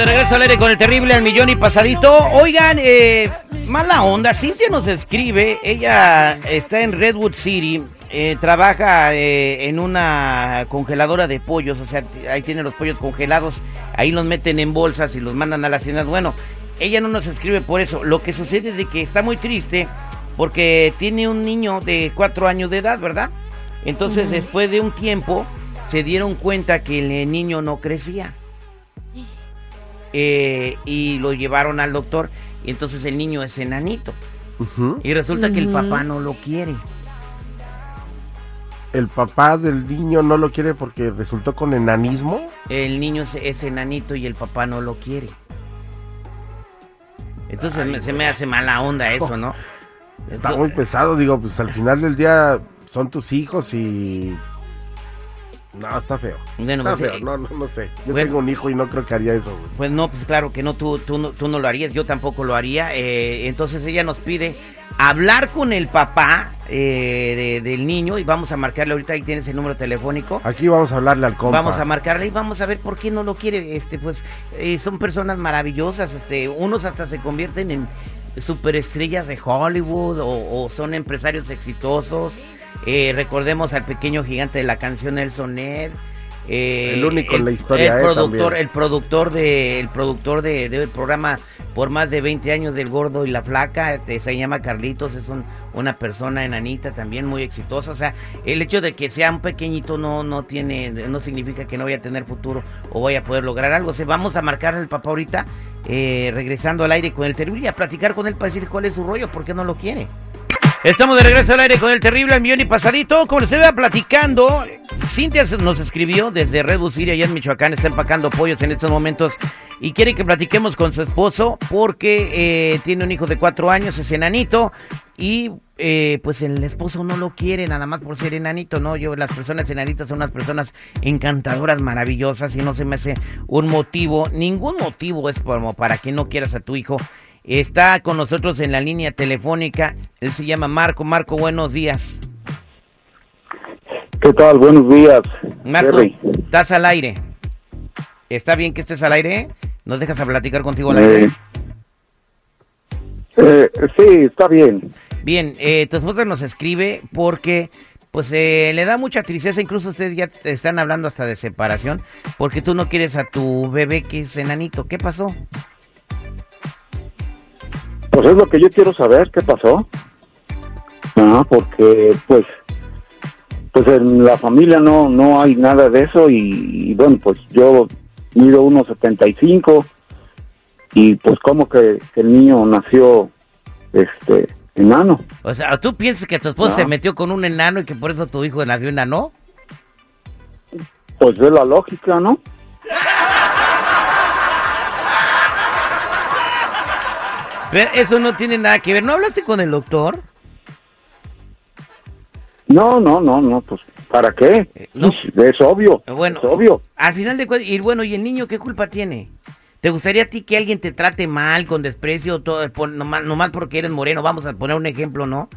De regreso al aire con el terrible al millón y pasadito. Oigan, eh, mala onda. Cintia nos escribe. Ella está en Redwood City. eh, trabaja eh, en una congeladora de pollos. O sea, ahí tiene los pollos congelados. Ahí los meten en bolsas y los mandan a las tiendas. Bueno, ella no nos escribe por eso. Lo que sucede es de que está muy triste porque tiene un niño de cuatro años de edad, ¿verdad? Entonces, después de un tiempo, se dieron cuenta que el niño no crecía eh, y lo llevaron al doctor y entonces el niño es enanito y resulta que el papá no lo quiere. El papá del niño no lo quiere porque resultó con enanismo. El niño es, es enanito y el papá no lo quiere. Entonces Ay, me- se me hace mala onda eso, ¿no? Está Entonces- muy pesado, digo, pues al final del día son tus hijos y... No, está feo. Bueno, Está pues, feo, eh, no, no, no sé. Yo bueno. tengo un hijo y no creo que haría eso, güey. Pues no, pues claro que no, tú, tú, no, tú no lo harías, yo tampoco lo haría. eh, entonces ella nos pide hablar con el papá eh, de- del niño y vamos a marcarle ahorita, ahí tienes el número telefónico. Aquí vamos a hablarle al compa. Vamos a marcarle y vamos a ver por qué no lo quiere. Este, pues eh, son personas maravillosas. Este, unos hasta se convierten en superestrellas de Hollywood o, o son empresarios exitosos. Eh, recordemos al pequeño gigante de la canción Nelson Ned. eh, El único en la historia, el eh, productor, también. el productor de, el productor de, del programa por más de 20 años del Gordo y la Flaca, este, se llama Carlitos, es un- una persona enanita también muy exitosa, o sea, el hecho de que sea un pequeñito no no tiene no significa que no vaya a tener futuro o vaya a poder lograr algo. O sea, vamos a marcarle al papá ahorita eh, regresando al aire con el terrible y a platicar con él para decir cuál es su rollo, por qué no lo quiere. Estamos de regreso al aire con el terrible al y pasadito. Como les iba platicando, Cintia nos escribió desde Red Bull City, allá en Michoacán, está empacando pollos en estos momentos y quiere que platiquemos con su esposo porque eh, tiene un hijo de cuatro años, es enanito y eh, pues el esposo no lo quiere nada más por ser enanito, ¿no? Yo, las personas enanitas son unas personas encantadoras, maravillosas y no se me hace un motivo, ningún motivo es como para que no quieras a tu hijo. Está con nosotros en la línea telefónica, él se llama Marco. Marco, buenos días. ¿Qué tal? Buenos días. Marco, Jerry. estás al aire. ¿Está bien que estés al aire? ¿Nos dejas a platicar contigo al Eh, aire? eh, sí, está bien. Bien, eh, tu esposa nos escribe porque pues eh, le da mucha tristeza, incluso ustedes ya te están hablando hasta de separación, porque tú no quieres a tu bebé que es enanito. ¿Qué pasó? Pues es lo que yo quiero saber, ¿qué pasó? Ah, porque pues pues en la familia no no hay nada de eso y, y, bueno, pues yo mido 1.75 y pues como que, que el niño nació este enano. O sea, ¿tú piensas que tu esposa No. se metió con un enano y que por eso tu hijo nació enano? Pues es la lógica, ¿no? Eso no tiene nada que ver. ¿No hablaste con el doctor? No, no, no, no, pues ¿para qué? Eh, no. Es obvio. Bueno, es obvio. Al final de cuentas, y bueno, ¿y el niño qué culpa tiene? ¿Te gustaría a ti que alguien te trate mal, con desprecio, todo, por- nomás, nomás porque eres moreno? Vamos a poner un ejemplo, ¿no?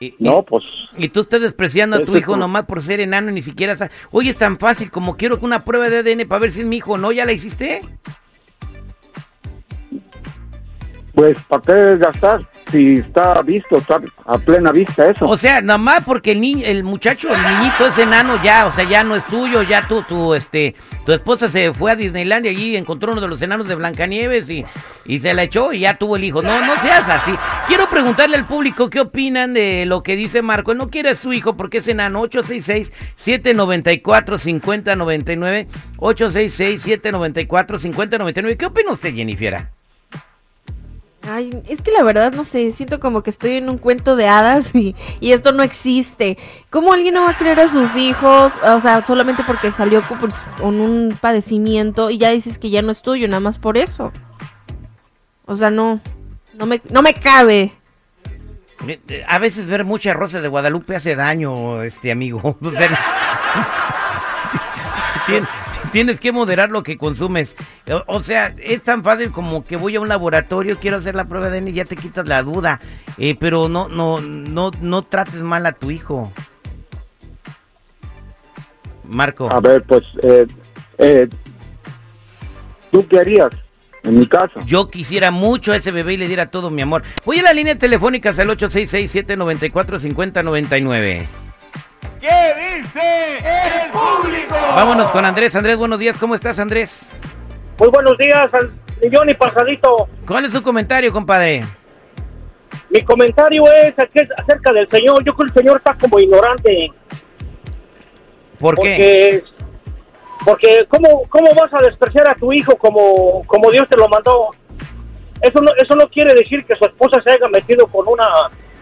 Y, y- No, pues y tú estás despreciando a tu hijo nomás por ser enano y ni siquiera Oye, es tan fácil como quiero que una prueba de ADN para ver si es mi hijo, ¿no? ¿Ya la hiciste? Pues, ¿para qué gastar? Si está visto, está a plena vista eso. O sea, nada más porque el niño, el muchacho, el niñito es enano ya, o sea, ya no es tuyo, ya tu, tu, este, tu esposa se fue a Disneylandia y encontró uno de los enanos de Blancanieves y, y se la echó y ya tuvo el hijo. No, no seas así. Quiero preguntarle al público qué opinan de lo que dice Marco. No quiere su hijo porque es enano. 866-794-5099. 866-794-5099. ¿Qué opina usted, Jennifer? Ay, es que la verdad no sé, siento como que estoy en un cuento de hadas y, y esto no existe. ¿Cómo alguien no va a creer a sus hijos? O sea, solamente porque salió con, pues, con un padecimiento y ya dices que ya no es tuyo, nada más por eso. O sea, no, no me, no me cabe. Eh, A veces ver mucha rosa de Guadalupe hace daño, este amigo. tienes que moderar lo que consumes. O, o sea, es tan fácil como que voy a un laboratorio, quiero hacer la prueba de ADN y ya te quitas la duda. Eh, pero no, no, no, no trates mal a tu hijo. Marco. A ver, pues, eh, Eh, ¿Tú qué harías en mi caso? Yo quisiera mucho a ese bebé y le diera todo mi amor. Voy a la línea telefónica al 866-794-5099. ¿Qué dice el público? Vámonos con Andrés. Andrés, buenos días. ¿Cómo estás, Andrés? Muy buenos días, al millón y pasadito. ¿Cuál es su comentario, compadre? Mi comentario es acerca del Señor. Yo creo que el Señor está como ignorante. ¿Por qué? Porque, porque ¿cómo, ¿cómo vas a despreciar a tu hijo como, como Dios te lo mandó? Eso no, eso no quiere decir que su esposa se haya metido con una,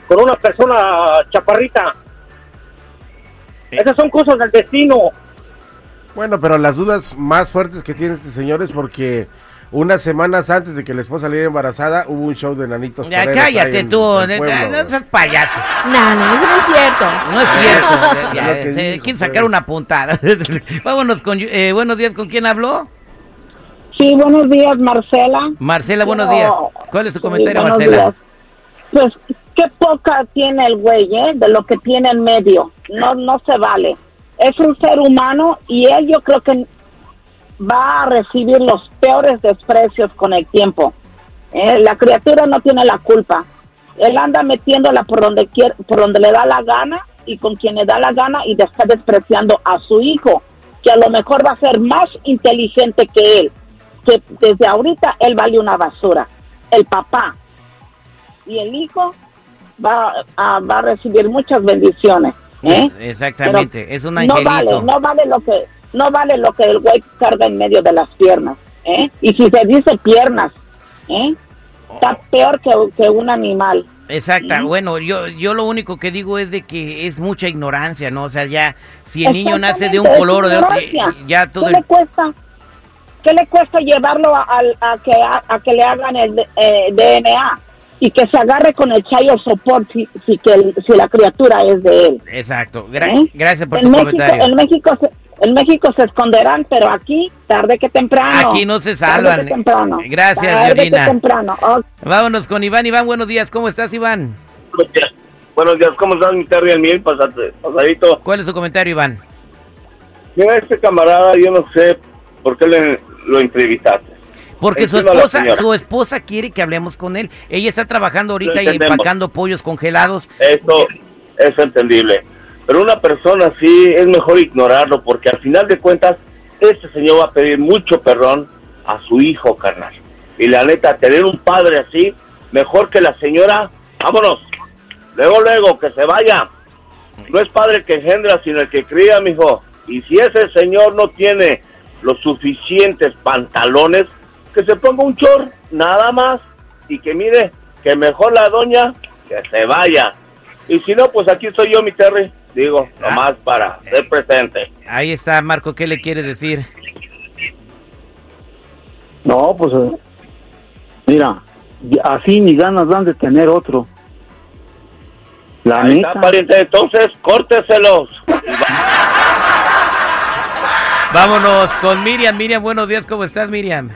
con una persona chaparrita. Esas son cosas del destino. Bueno, pero las dudas más fuertes que tiene este señor es porque unas semanas antes de que la esposa saliera embarazada hubo un show de nanitos. Ya cállate en tú, el neta, pueblo, no seas payaso. No, no, eso no es cierto. No es cierto. Ya, se dijo, pues. sacar una puntada. Vámonos con eh, buenos días. ¿Con quién habló? Sí, buenos días, Marcela. Marcela, buenos No. días. ¿Cuál es tu Sí, comentario, Marcela? días. Pues, qué poca tiene el güey, ¿eh? De lo que tiene en medio. No, no se vale. Es un ser humano y él yo creo que va a recibir los peores desprecios con el tiempo. ¿eh? La criatura no tiene la culpa. Él anda metiéndola por donde quiere, por donde le da la gana y con quien le da la gana y está despreciando a su hijo, que a lo mejor va a ser más inteligente que él. Que desde ahorita él vale una basura. El papá y el hijo va va a recibir muchas bendiciones. ¿Eh? Exactamente, Pero es un no angelito. vale, no vale lo que no vale lo que el güey carga en medio de las piernas, ¿eh? Y si se dice piernas, ¿eh? Está peor que, que un animal. Exacta, bueno, yo yo lo único que digo es de que es mucha ignorancia, ¿no? O sea, ya si el niño nace de un color o de otro, ya todo ¿Qué le cuesta? ¿Qué le cuesta llevarlo a, a que a, a que le hagan el eh, DNA y que se agarre con el chayo support si, si que el- si la criatura es de él? Exacto. Gra- ¿Eh? Gracias por en tu México, comentario. en México se, en México se esconderán, pero aquí tarde que temprano. Aquí no se Tarde salvan. que temprano. Gracias, tarde Georgina. que temprano. Oh, Vámonos con Iván. Iván, buenos días. ¿Cómo estás, Iván? Buenos días. Buenos días, ¿cómo estás, mi Terry? El mil pasate- pasadito. ¿Cuál es su comentario, Iván? Mira, este camarada, yo no sé por qué le, lo entrevistaste. Porque su esposa, su esposa quiere que hablemos con él. Ella está trabajando ahorita y empacando pollos congelados. Eso es entendible. Pero una persona así es mejor ignorarlo porque al final de cuentas, este señor va a pedir mucho perdón a su hijo, carnal. Y la neta, tener un padre así, mejor que la señora, vámonos. Luego, luego, que se vaya. No es padre que engendra, sino el que cría, mijo. Y si ese señor no tiene los suficientes pantalones, que se ponga un chor, nada más. Y que mire, que mejor la doña, que se vaya. Y si no, pues aquí soy yo, mi Terry. Digo, nomás para ser presente. Ahí está, Marco. ¿Qué le quiere decir? No, pues eh, mira, así ni ganas dan de tener otro. La Ahí neta. está, pariente. Entonces, córteselos. Vámonos con Miriam. Miriam, buenos días. ¿Cómo estás, Miriam?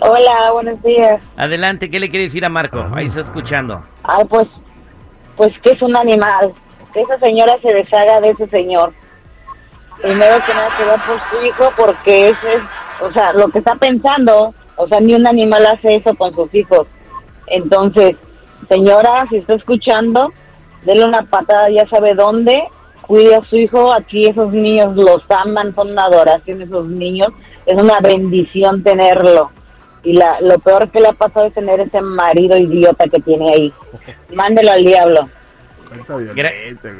Hola, buenos días. Adelante, ¿qué le quiere decir a Marco? Ahí está escuchando. Ay, pues, pues que es un animal. Que esa señora se deshaga de ese señor. Primero que nada se va por su hijo porque ese es, o sea, lo que está pensando, o sea, ni un animal hace eso con sus hijos. Entonces, señora, si está escuchando, dele una patada, ya sabe dónde, cuide a su hijo, aquí esos niños los aman, son una adoración esos niños, es una bendición tenerlo. Y la, lo peor que le ha pasado es tener ese marido idiota que tiene ahí. Mándelo al diablo. Gra-.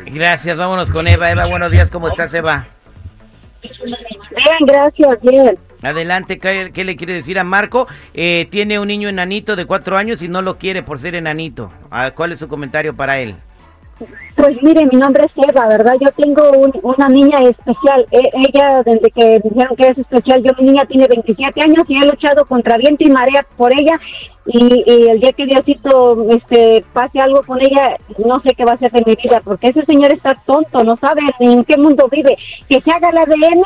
Gracias, vámonos con Eva. Eva, buenos días. ¿Cómo estás, Eva? Bien, gracias, bien. Adelante, ¿qué, qué le quiere decir a Marco? Eh, tiene un niño enanito de cuatro años y no lo quiere por ser enanito. Ah, ¿Cuál es su comentario para él? Pues mire, mi nombre es Eva, ¿verdad? Yo tengo un- una niña especial. E- ella, desde que dijeron que es especial, yo mi niña tiene 27 años y he luchado contra viento y marea por ella. Y, el día que Diosito este, pase algo con ella, no sé qué va a hacer de mi vida, porque ese señor está tonto, no sabe en qué mundo vive. Que se haga el ADN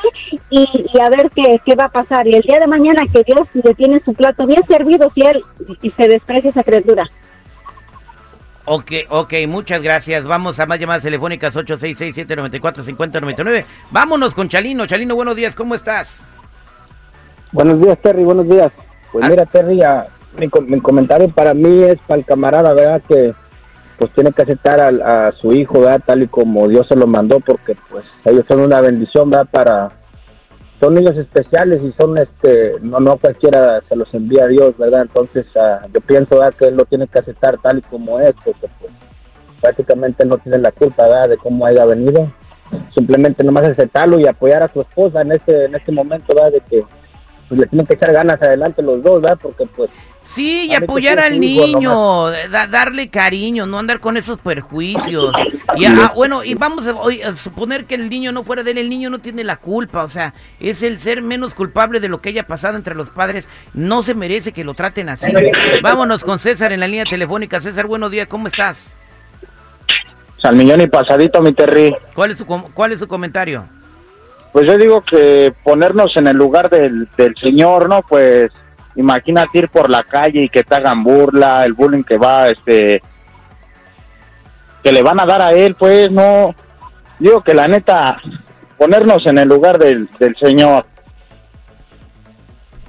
y, y a ver qué, va a pasar. Y el día de mañana que Dios le tiene su plato bien servido, si él se desprecia esa criatura. Ok, ok, muchas gracias. Vamos a más llamadas telefónicas 866-794-5099. Vámonos con Chalino. Chalino, buenos días, ¿cómo estás? Buenos días, Terry, buenos días. Pues Ah. mira, Terry, ah, mi, mi comentario para mí es para el camarada, ¿verdad? Que pues tiene que aceptar al- a, su hijo, ¿verdad? Tal y como Dios se lo mandó, porque pues ellos son una bendición, ¿verdad? Para... Son niños especiales y son, este, no, no cualquiera se los envía a Dios, ¿verdad? Entonces, ah, yo pienso, ¿verdad? Que él lo tiene que aceptar tal y como es, porque pues prácticamente no tiene la culpa, ¿verdad? De cómo haya venido. Simplemente nomás aceptarlo y apoyar a su esposa en este, en este momento, ¿verdad? De que pues le tienen que echar ganas adelante los dos, ¿verdad? Porque pues Sí, y apoyar al niño, da- darle cariño, no andar con esos perjuicios. Y ah, bueno, y vamos a, hoy a suponer que el niño no fuera de él, el niño no tiene la culpa, o sea, es el ser menos culpable de lo que haya pasado entre los padres, no se merece que lo traten así. Vámonos con César en la línea telefónica. César, buenos días, ¿cómo estás? al millón y pasadito, mi Terry. ¿Cuál es su, com- cuál es su comentario? Pues yo digo que ponernos en el lugar del, del señor, ¿no? Pues imagínate ir por la calle y que te hagan burla, el bullying que va, este, que le van a dar a él, pues no. Digo que la neta, ponernos en el lugar del, del señor.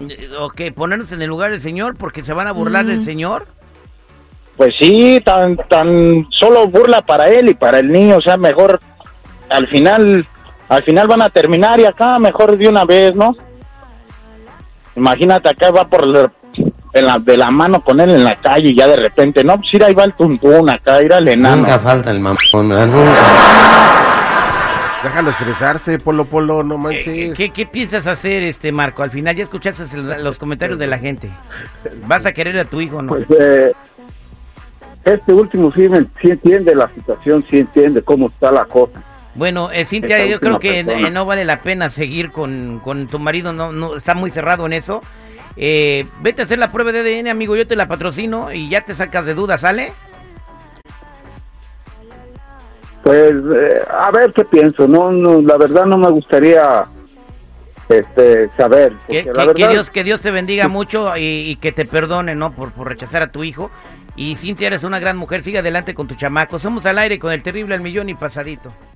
Eh, Ok, ponernos en el lugar del Señor porque se van a burlar Mm. del Señor. Pues sí, tan, tan solo burla para él y para el niño, o sea, mejor al final, al final van a terminar y acá mejor de una vez, ¿no? Imagínate acá va por en la- de la mano con él en la calle y ya de repente, no, pues ir ahí va el tuntún acá, ir al enano. Nunca falta el mamón, ¿verdad? Nunca. Déjalo expresarse, Polo Polo, no Eh, manches. ¿Qué, qué piensas hacer, este Marco? Al final ya escuchaste el- los comentarios de la gente. ¿Vas a querer a tu hijo o no? Pues eh, este último sí, me- sí entiende la situación, sí entiende cómo está la cosa. Bueno, eh, Cintia, yo creo que eh, no vale la pena seguir con, con tu marido, no, no está muy cerrado en eso. Eh, vete a hacer la prueba de ADN, amigo, yo te la patrocino y ya te sacas de dudas, ¿sale? Pues eh, a ver qué pienso, no, no, la verdad no me gustaría este saber. Que, Dios, que Dios te bendiga mucho y, y que te perdone, ¿no? Por, por rechazar a tu hijo. Y Cintia, eres una gran mujer, sigue adelante con tu chamaco. Somos al aire con el terrible al millón y pasadito.